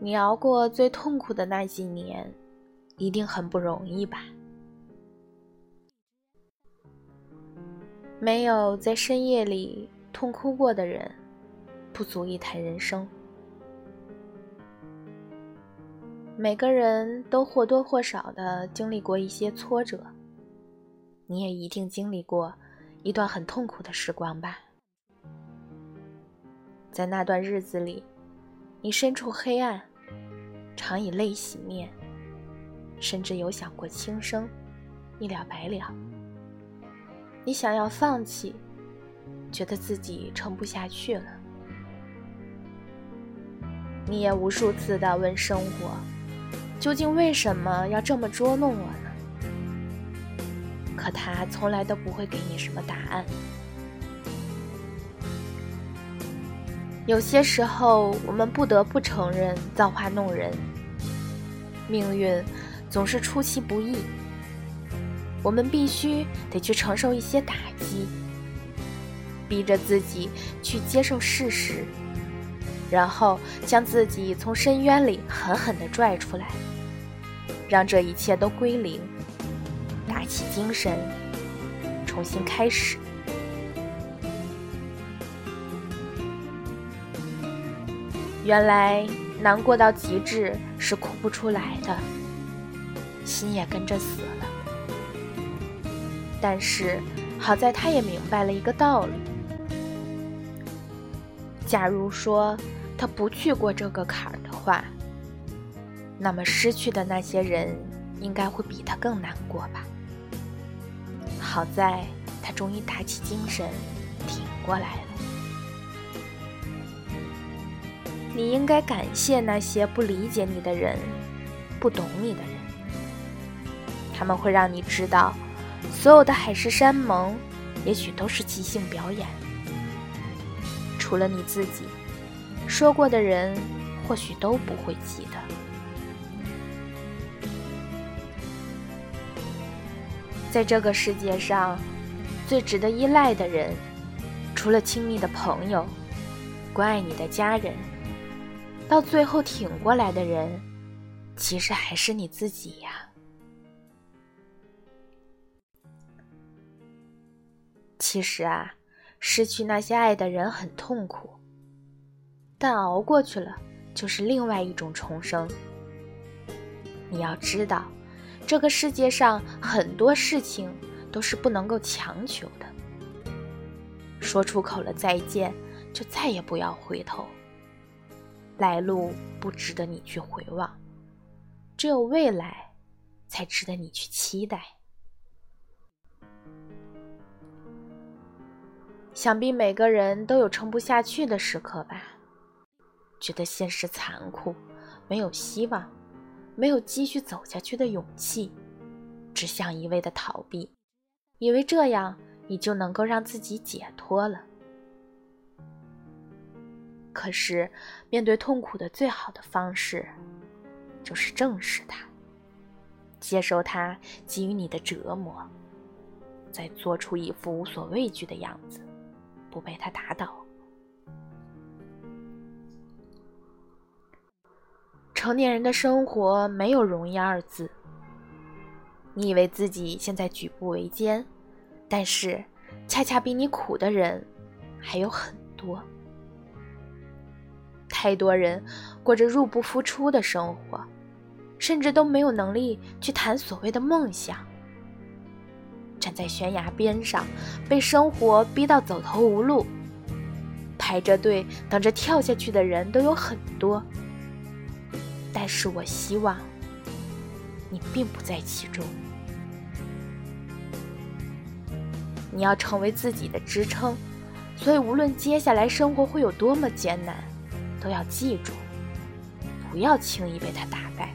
你熬过最痛苦的那几年，一定很不容易吧？没有在深夜里痛哭过的人，不足以谈人生。每个人都或多或少的经历过一些挫折，你也一定经历过一段很痛苦的时光吧？在那段日子里，你身处黑暗。常以泪洗面，甚至有想过轻生，一了百了。你想要放弃，觉得自己撑不下去了。你也无数次的问生活，究竟为什么要这么捉弄我呢？可他从来都不会给你什么答案。有些时候，我们不得不承认造化弄人，命运总是出其不意。我们必须得去承受一些打击，逼着自己去接受事实，然后将自己从深渊里狠狠地拽出来，让这一切都归零，打起精神，重新开始。原来难过到极致是哭不出来的，心也跟着死了。但是好在他也明白了一个道理：假如说他不去过这个坎儿的话，那么失去的那些人应该会比他更难过吧。好在他终于打起精神，挺过来了。你应该感谢那些不理解你的人，不懂你的人。他们会让你知道，所有的海誓山盟，也许都是即兴表演。除了你自己，说过的人，或许都不会记得。在这个世界上，最值得依赖的人，除了亲密的朋友，关爱你的家人。到最后挺过来的人，其实还是你自己呀。其实啊，失去那些爱的人很痛苦，但熬过去了，就是另外一种重生。你要知道，这个世界上很多事情都是不能够强求的。说出口了再见，就再也不要回头。来路不值得你去回望，只有未来才值得你去期待。想必每个人都有撑不下去的时刻吧？觉得现实残酷，没有希望，没有继续走下去的勇气，只想一味的逃避，以为这样你就能够让自己解脱了。可是，面对痛苦的最好的方式，就是正视它，接受它给予你的折磨，再做出一副无所畏惧的样子，不被它打倒。成年人的生活没有容易二字。你以为自己现在举步维艰，但是，恰恰比你苦的人还有很多。太多人过着入不敷出的生活，甚至都没有能力去谈所谓的梦想。站在悬崖边上，被生活逼到走投无路，排着队等着跳下去的人都有很多。但是我希望你并不在其中。你要成为自己的支撑，所以无论接下来生活会有多么艰难。都要记住，不要轻易被他打败。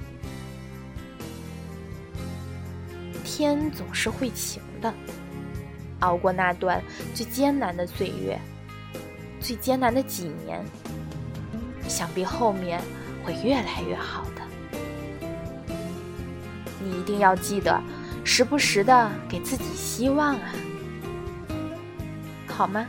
天总是会晴的。熬过那段最艰难的岁月，最艰难的几年，想必后面会越来越好的。你一定要记得，时不时的给自己希望啊，好吗？